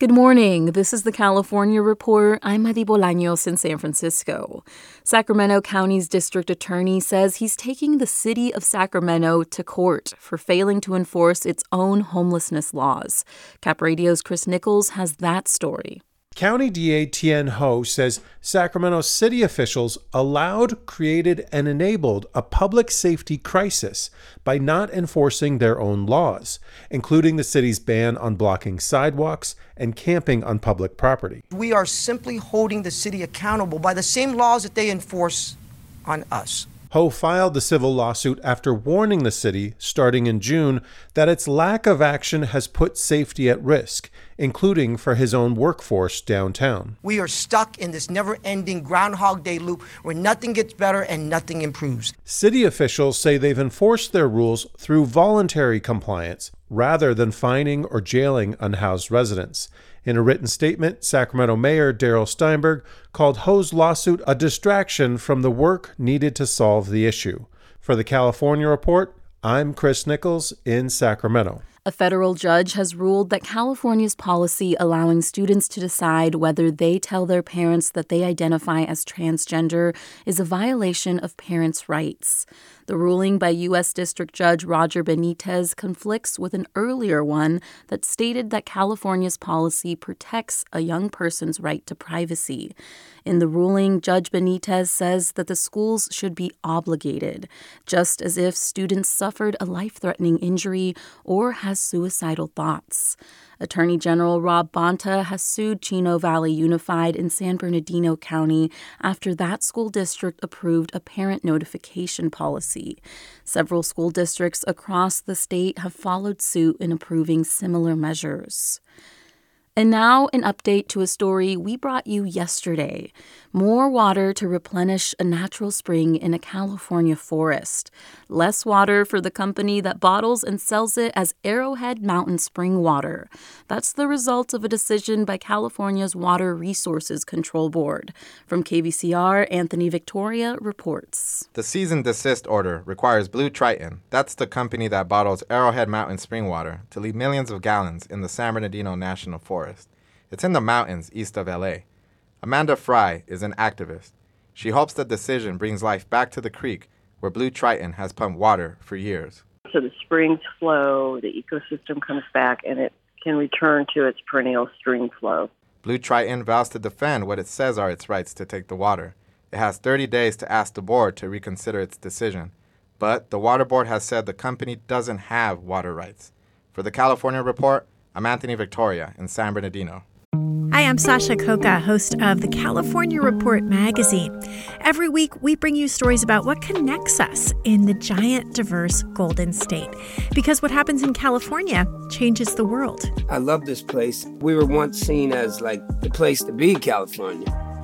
Good morning. This is the California Report. I'm Madi Bolaños in San Francisco. Sacramento County's district attorney says he's taking the city of Sacramento to court for failing to enforce its own homelessness laws. Cap Radio's Chris Nichols has that story. County DA Tien Ho says Sacramento city officials allowed, created, and enabled a public safety crisis by not enforcing their own laws, including the city's ban on blocking sidewalks and camping on public property. We are simply holding the city accountable by the same laws that they enforce on us. Ho filed the civil lawsuit after warning the city, starting in June, that its lack of action has put safety at risk, including for his own workforce downtown. We are stuck in this never ending Groundhog Day loop where nothing gets better and nothing improves. City officials say they've enforced their rules through voluntary compliance rather than fining or jailing unhoused residents. In a written statement, Sacramento Mayor Darrell Steinberg called Ho's lawsuit a distraction from the work needed to solve the issue. For the California Report, I'm Chris Nichols in Sacramento. A federal judge has ruled that California's policy allowing students to decide whether they tell their parents that they identify as transgender is a violation of parents' rights. The ruling by U.S. District Judge Roger Benitez conflicts with an earlier one that stated that California's policy protects a young person's right to privacy. In the ruling, Judge Benitez says that the schools should be obligated, just as if students suffered a life threatening injury or has suicidal thoughts. Attorney General Rob Bonta has sued Chino Valley Unified in San Bernardino County after that school district approved a parent notification policy. Several school districts across the state have followed suit in approving similar measures. And now, an update to a story we brought you yesterday more water to replenish a natural spring in a California forest. Less water for the company that bottles and sells it as Arrowhead Mountain Spring Water. That's the result of a decision by California's Water Resources Control Board. From KVCR, Anthony Victoria reports. The cease and desist order requires BlueTriton, that's the company that bottles Arrowhead Mountain Spring Water, to leave millions of gallons in the San Bernardino National Forest. It's in the mountains east of LA. Amanda Frye is an activist. She hopes the decision brings life back to the creek where BlueTriton has pumped water for years. So the springs flow, the ecosystem comes back, and it can return to its perennial stream flow. BlueTriton vows to defend what it says are its rights to take the water. It has 30 days to ask the board to reconsider its decision. But the water board has said the company doesn't have water rights. For the California Report, I'm Anthony Victoria in San Bernardino. Hi, I'm Sasha Khokha, host of the California Report magazine. Every week, we bring you stories about what connects us in the giant, diverse Golden State. Because what happens in California changes the world. I love this place. We were once seen as like the place to be, California.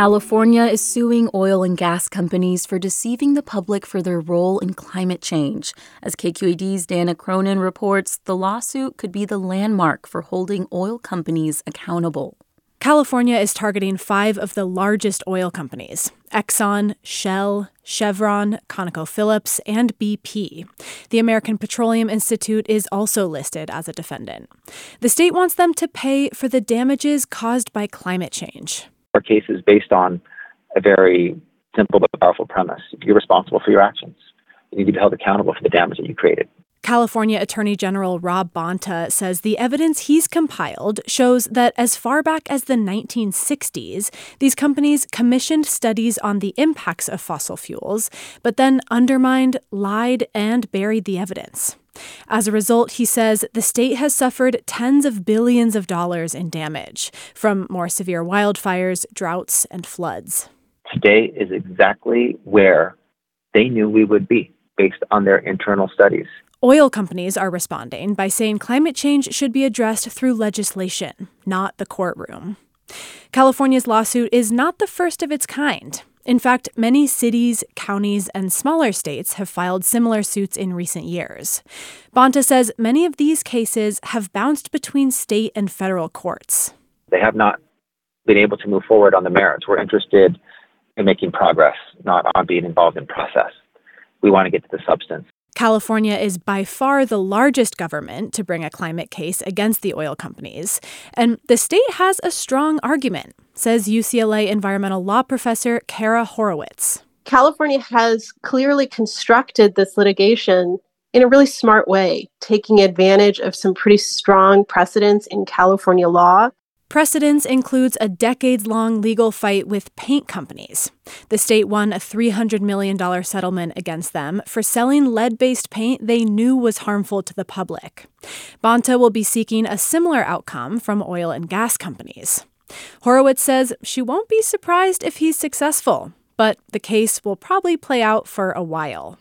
California is suing oil and gas companies for deceiving the public for their role in climate change. As KQED's Dana Cronin reports, the lawsuit could be the landmark for holding oil companies accountable. California is targeting five of the largest oil companies Exxon, Shell, Chevron, ConocoPhillips, and BP. The American Petroleum Institute is also listed as a defendant. The state wants them to pay for the damages caused by climate change. Our case is based on a very simple but powerful premise. You're responsible for your actions. You need to be held accountable for the damage that you created. California Attorney General Rob Bonta says the evidence he's compiled shows that as far back as the 1960s, these companies commissioned studies on the impacts of fossil fuels, but then undermined, lied, and buried the evidence. As a result, he says the state has suffered tens of billions of dollars in damage from more severe wildfires, droughts, and floods. Today is exactly where they knew we would be based on their internal studies. Oil companies are responding by saying climate change should be addressed through legislation, not the courtroom. California's lawsuit is not the first of its kind. In fact, many cities, counties, and smaller states have filed similar suits in recent years. Bonta says many of these cases have bounced between state and federal courts. They have not been able to move forward on the merits. We're interested in making progress, not on being involved in process. We want to get to the substance. California is by far the largest government to bring a climate case against the oil companies. And the state has a strong argument, says UCLA environmental law professor Cara Horowitz. California has clearly constructed this litigation in a really smart way, taking advantage of some pretty strong precedents in California law Precedence includes a decades long legal fight with paint companies. The state won a $300 million settlement against them for selling lead based paint they knew was harmful to the public. Bonta will be seeking a similar outcome from oil and gas companies. Horowitz says she won't be surprised if he's successful, but the case will probably play out for a while.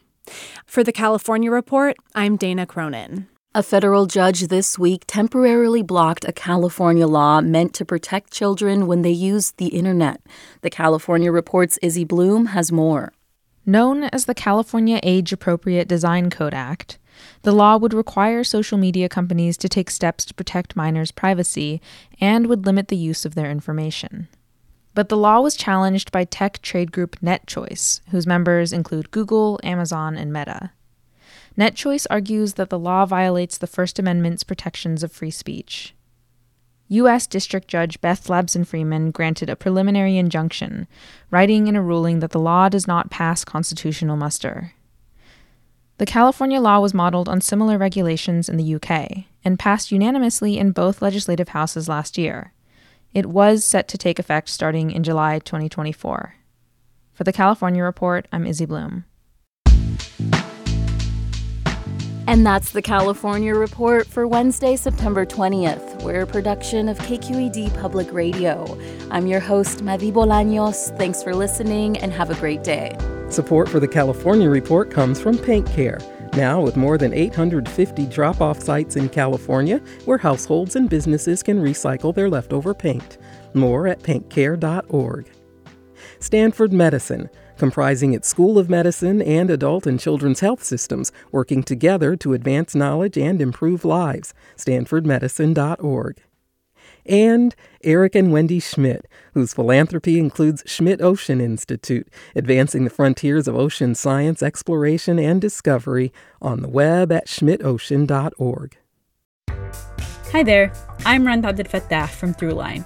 For the California Report, I'm Dana Cronin. A federal judge this week temporarily blocked a California law meant to protect children when they use the internet. The California Report's Izzy Bloom has more. Known as the California Age Appropriate Design Code Act, the law would require social media companies to take steps to protect minors' privacy and would limit the use of their information. But the law was challenged by tech trade group NetChoice, whose members include Google, Amazon, and Meta. NetChoice argues that the law violates the First Amendment's protections of free speech. U.S. District Judge Beth Labson Freeman granted a preliminary injunction, writing in a ruling that the law does not pass constitutional muster. The California law was modeled on similar regulations in the UK and passed unanimously in both legislative houses last year. It was set to take effect starting in July 2024. For the California Report, I'm Izzy Bloom. And that's the California Report for Wednesday, September 20th. We're a production of KQED Public Radio. I'm your host, Mavi Bolaños. Thanks for listening and have a great day. Support for the California Report comes from Paint Care. Now, with more than 850 drop off sites in California where households and businesses can recycle their leftover paint. More at paintcare.org. Stanford Medicine comprising its School of Medicine and adult and children's health systems, working together to advance knowledge and improve lives. StanfordMedicine.org. And Eric and Wendy Schmidt, whose philanthropy includes Schmidt Ocean Institute, advancing the frontiers of ocean science, exploration, and discovery on the web at schmidtocean.org. Hi there, I'm Rund Abdelfatah from Throughline.